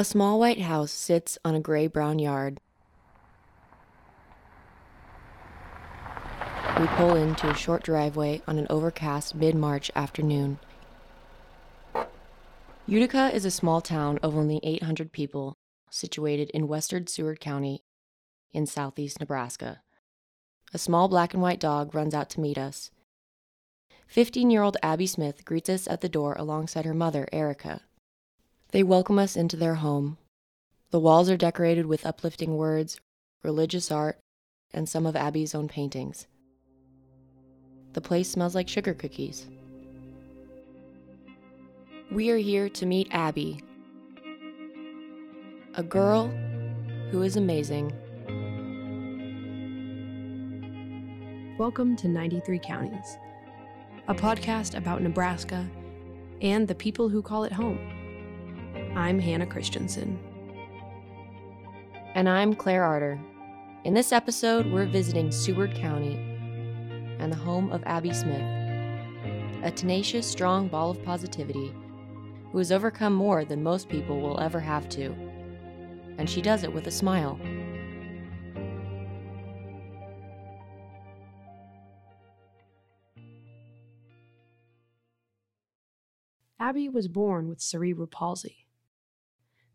A small white house sits on a gray brown yard. We pull into a short driveway on an overcast mid March afternoon. Utica is a small town of only 800 people situated in western Seward County in southeast Nebraska. A small black and white dog runs out to meet us. 15 year old Abi Smith greets us at the door alongside her mother, Erica. They welcome us into their home. The walls are decorated with uplifting words, religious art, and some of Abi's own paintings. The place smells like sugar cookies. We are here to meet Abi, a girl who is amazing. Welcome to 93 Counties, a podcast about Nebraska and the people who call it home. I'm Hanna Christensen. And I'm Clare Arter. In this episode, we're visiting Seward County and the home of Abi Smith, a tenacious, strong ball of positivity who has overcome more than most people will ever have to. And she does it with a smile. Abi was born with cerebral palsy.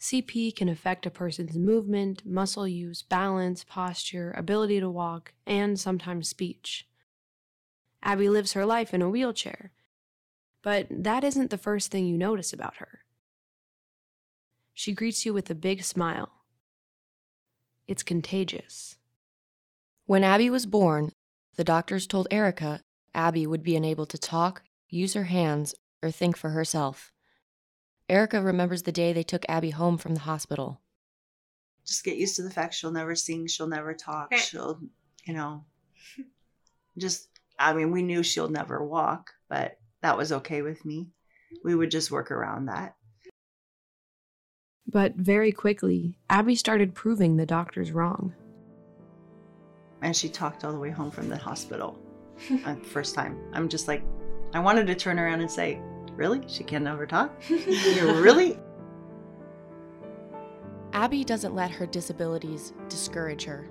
CP can affect a person's movement, muscle use, balance, posture, ability to walk, and sometimes speech. Abi lives her life in a wheelchair, but that isn't the first thing you notice about her. She greets you with a big smile. It's contagious. When Abi was born, the doctors told Erica Abi would be unable to talk, use her hands, or think for herself. Erica remembers the day they took Abi home from the hospital. Just get used to the fact she'll never sing, she'll never talk, she'll, you know, just, I mean, we knew she'll never walk, but that was okay with me. We would just work around that. But very quickly, Abi started proving the doctors wrong. And she talked all the way home from the hospital. uh, first time. I'm just like, I wanted to turn around and say, Really? She can never talk? you really? Abi doesn't let her disabilities discourage her.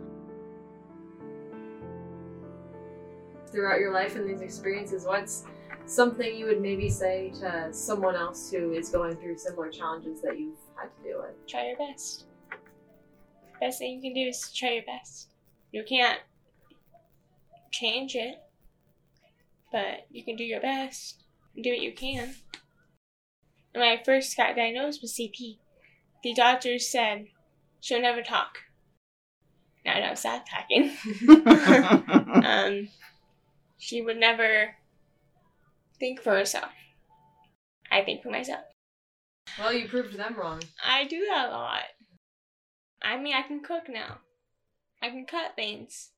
Throughout your life and these experiences, what's something you would maybe say to someone else who is going through similar challenges that you've had to deal with? Try your best. Best thing you can do is to try your best. You can't change it, but you can do your best and do what you can. When I first got diagnosed with CP, the doctors said she'll never talk. Now I was sad packing. um, she would never think for herself. I think for myself. Well, you proved them wrong. I do that a lot. I mean, I can cook now. I can cut things.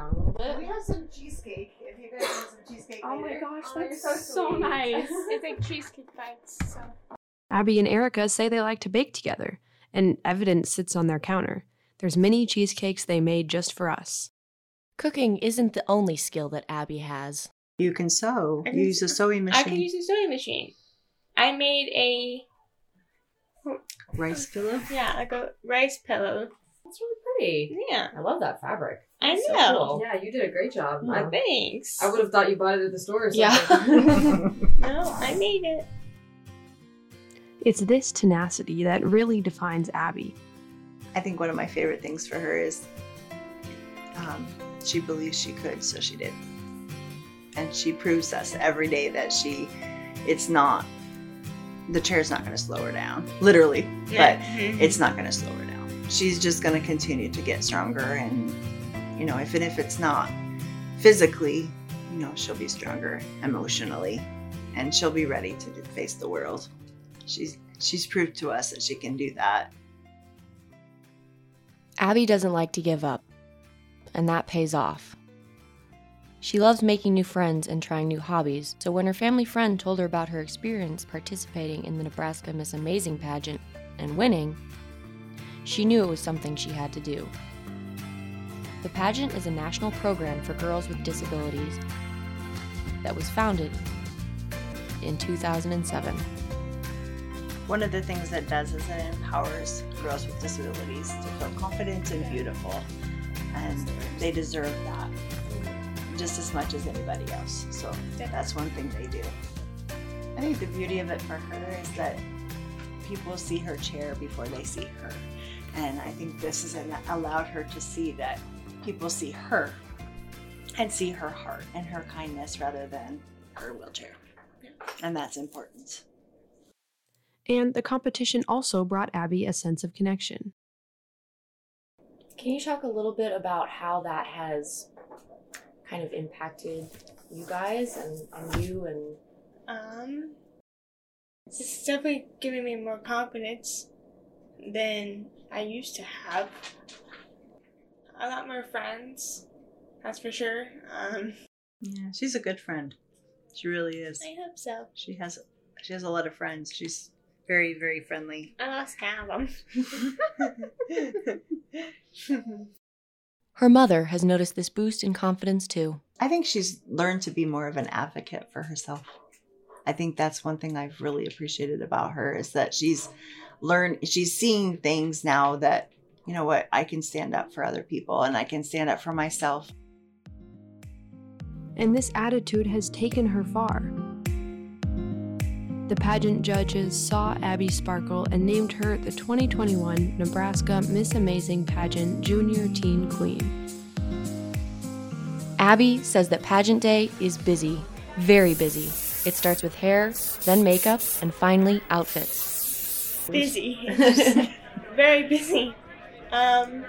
A little bit. We have some cheesecake. If you guys some cheesecake. Oh my later. gosh, Oh, that's so, so, nice. it's like cheesecake bites. So Abi and Erica say they like to bake together, and evidence sits on their counter. There's many cheesecakes they made just for us. Cooking isn't the only skill that Abi has. You can sew. I can Use a sewing machine. I can use a sewing machine. I made a Rice pillow. yeah, like a rice pillow. That's really pretty. Yeah, I love that fabric. I It's so know. cool. Yeah, you did a great job. Oh, I, thanks. I would have thought you bought it at the store or something. Yeah. no, I made it. It's this tenacity that really defines Abi. I think one of my favorite things for her is um, she believes she could, so she did. And she proves us every day that she, it's not, the chair's not going to slow her down, literally, but it's not going to slow her down. She's just going to continue to get stronger. And, you know, and if it's not physically, you know, she'll be stronger emotionally and she'll be ready to face the world. She's, she's proved to us that she can do that. Abi doesn't like to give up, and that pays off. She loves making new friends and trying new hobbies, so when her family friend told her about her experience participating in the Nebraska Miss Amazing pageant and winning, she knew it was something she had to do. The pageant is a national program for girls with disabilities that was founded in 2007. one of the things that does is it empowers girls with disabilities to feel confident and beautiful. And they deserve that just as much as anybody else. So that's one thing they do. I think the beauty of it for her is that people see her chair before they see her. And I think this has allowed her to see that people see her and see her heart and her kindness rather than her wheelchair. And that's important. And the competition also brought Abi a sense of connection. Can you talk a little bit about how that has kind of impacted you guys and, and you and um it's definitely giving me more confidence than I used to have. A lot more friends, that's for sure. Um, yeah, she's a good friend. She really is. I hope so. She has she has a lot of friends. She's very very friendly. I lost half of them. Her mother has noticed this boost in confidence too. I think she's learned to be more of an advocate for herself. I think that's one thing I've really appreciated about her is that she's learned she's seeing things now that you know what I can stand up for other people and I can stand up for myself. And this attitude has taken her far. The pageant judges saw Abi Sparkle and named her the 2021 Nebraska Miss Amazing Pageant Junior Teen Queen. Abi says that pageant day is busy, very busy. It starts with hair, then makeup, and finally outfits. Busy. very busy. Um,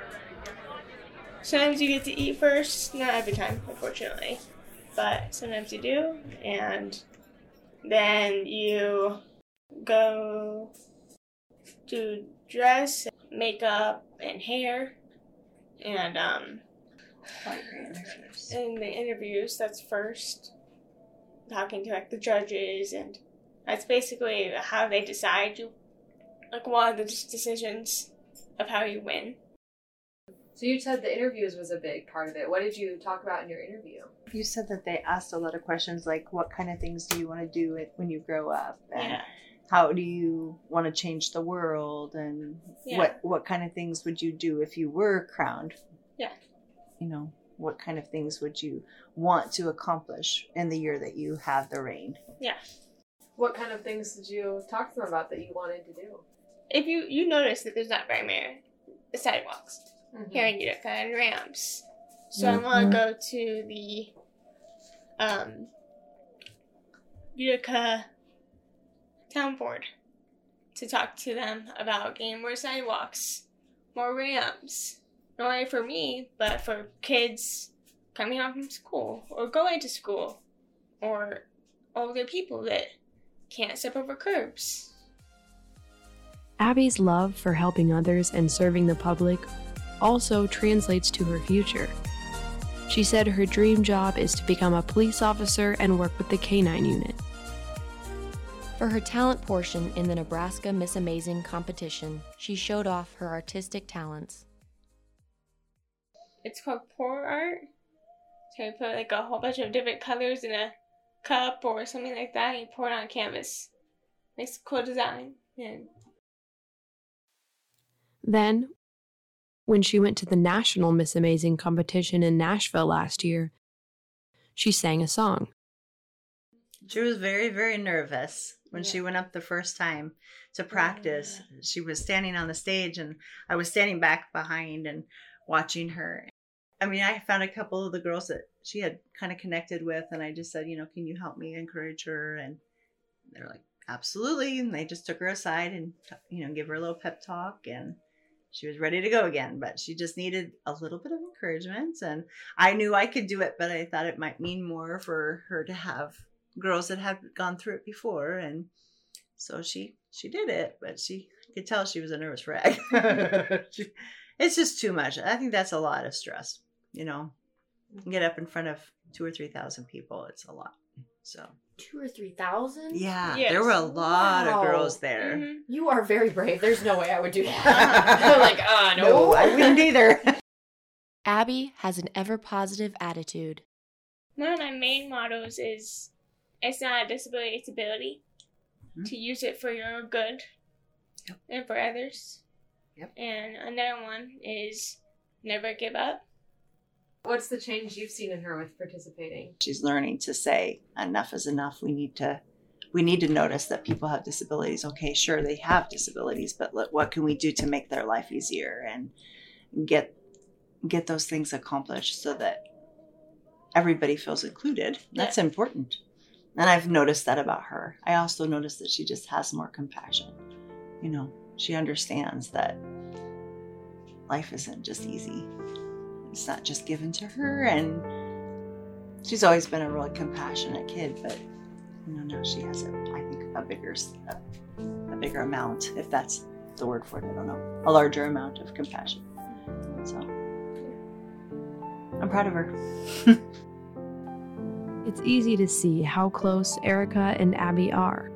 sometimes you get to eat first, not every time, unfortunately, but sometimes you do, and then you go do dress, makeup, and hair, and um, in the interviews. That's first talking to like the judges, and that's basically how they decide you, like one of the decisions of how you win. So you said the interviews was a big part of it. What did you talk about in your interview? You said that they asked a lot of questions like what kind of things do you want to do when you grow up and yeah. how do you want to change the world and yeah. what what kind of things would you do if you were crowned? Yeah. You know, what kind of things would you want to accomplish in the year that you have the reign? Yeah. What kind of things did you talk to them about that you wanted to do? If you you notice that there's not very many sidewalks mm-hmm. here in Utica and ramps. So mm-hmm. I want to go to the um, Utica Town Board to talk to them about getting more sidewalks, more ramps, not only for me, but for kids coming home from school or going to school or older people that can't step over curbs. Abi's love for helping others and serving the public also translates to her future. She said her dream job is to become a police officer and work with the K9 unit. For her talent portion in the Nebraska Miss Amazing competition, she showed off her artistic talents. It's called pour art. So you put like a whole bunch of different colors in a cup or something like that, and you pour it on canvas. Makes a cool design. And then, when she went to the National Miss Amazing competition in Nashville last year, she sang a song. She was very, very nervous when yeah. she went up the first time to practice. Yeah. She was standing on the stage, and I was standing back behind and watching her. I mean, I found a couple of the girls that she had kind of connected with, and I just said, you know, can you help me encourage her? And they're like, absolutely. And they just took her aside and, you know, give her a little pep talk. And she was ready to go again, but she just needed a little bit of encouragement. And I knew I could do it, but I thought it might mean more for her to have girls that had gone through it before. And so she she did it, but she could tell she was a nervous wreck. it's just too much. I think that's a lot of stress. You know, get up in front of two or three thousand people. It's a lot. So two or three thousand? Yeah, yes. there were a lot wow. of girls there. Mm-hmm. You are very brave. There's no way I would do that. I'm like, uh, no. no, I wouldn't either. Abi has an ever positive attitude. One of my main mottos is it's not a disability, it's ability. Mm-hmm. To use it for your own good Yep. and for others. Yep. And another one is never give up. What's the change you've seen in her with participating? She's learning to say enough is enough. We need to we need to notice that people have disabilities. Okay, sure they have disabilities, but look, what can we do to make their life easier and get get those things accomplished so that everybody feels included. That's important. And I've noticed that about her. I also noticed that she just has more compassion. You know, she understands that life isn't just easy. It's not just given to her and she's always been a really compassionate kid, but you know, now she has a I think a bigger a, a bigger amount, if that's the word for it, I don't know. A larger amount of compassion. So I'm proud of her. It's easy to see how close Erica and Abi are.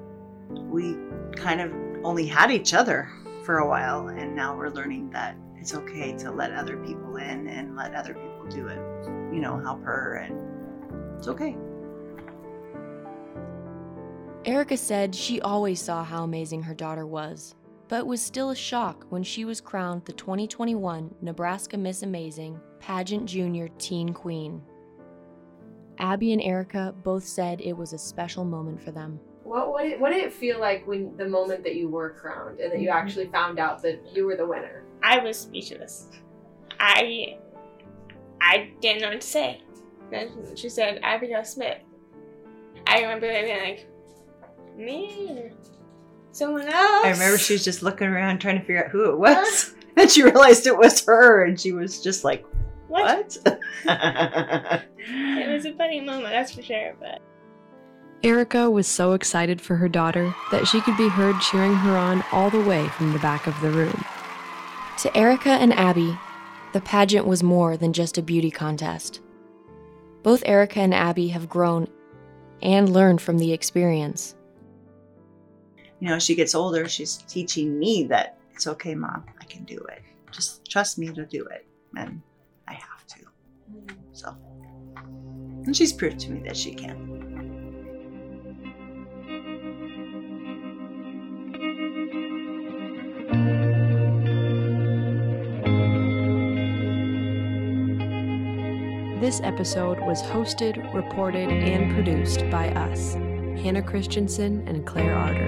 we kind of only had each other for a while and now we're learning that it's okay to let other people in and let other people do it you know help her and it's okay Erica said she always saw how amazing her daughter was, but was still a shock when she was crowned the 2021 Nebraska Miss Amazing Pageant Junior Teen Queen. Abi and Erica both said it was a special moment for them. What what did, what did it feel like when the moment that you were crowned and that you mm-hmm. actually found out that you were the winner? I was speechless. I I didn't know what to say. Then she said Abigail Smith. I remember being like, me someone else. i remember she was just looking around trying to figure out who it was and she realized it was her and she was just like what It was a funny moment, that's for sure. But Erica was so excited for her daughter that she could be heard cheering her on all the way from the back of the room. To Erica and Abi, the pageant was more than just a beauty contest. Both Erica and Abi have grown and learned from the experience. you know as she gets older she's teaching me that it's okay mom i can do it just trust me to do it and i have to so and she's proved to me that she can This episode was hosted, reported, and produced by us, Hanna Christensen and Clare Arter,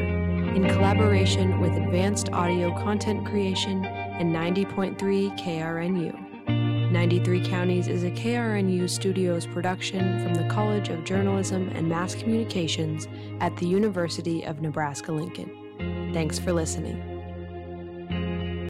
in collaboration with Advanced Audio Content Creation and 90.3 KRNU. 93 Counties is a KRNU Studios production from the College of Journalism and Mass Communications at the University of Nebraska Lincoln. Thanks for listening.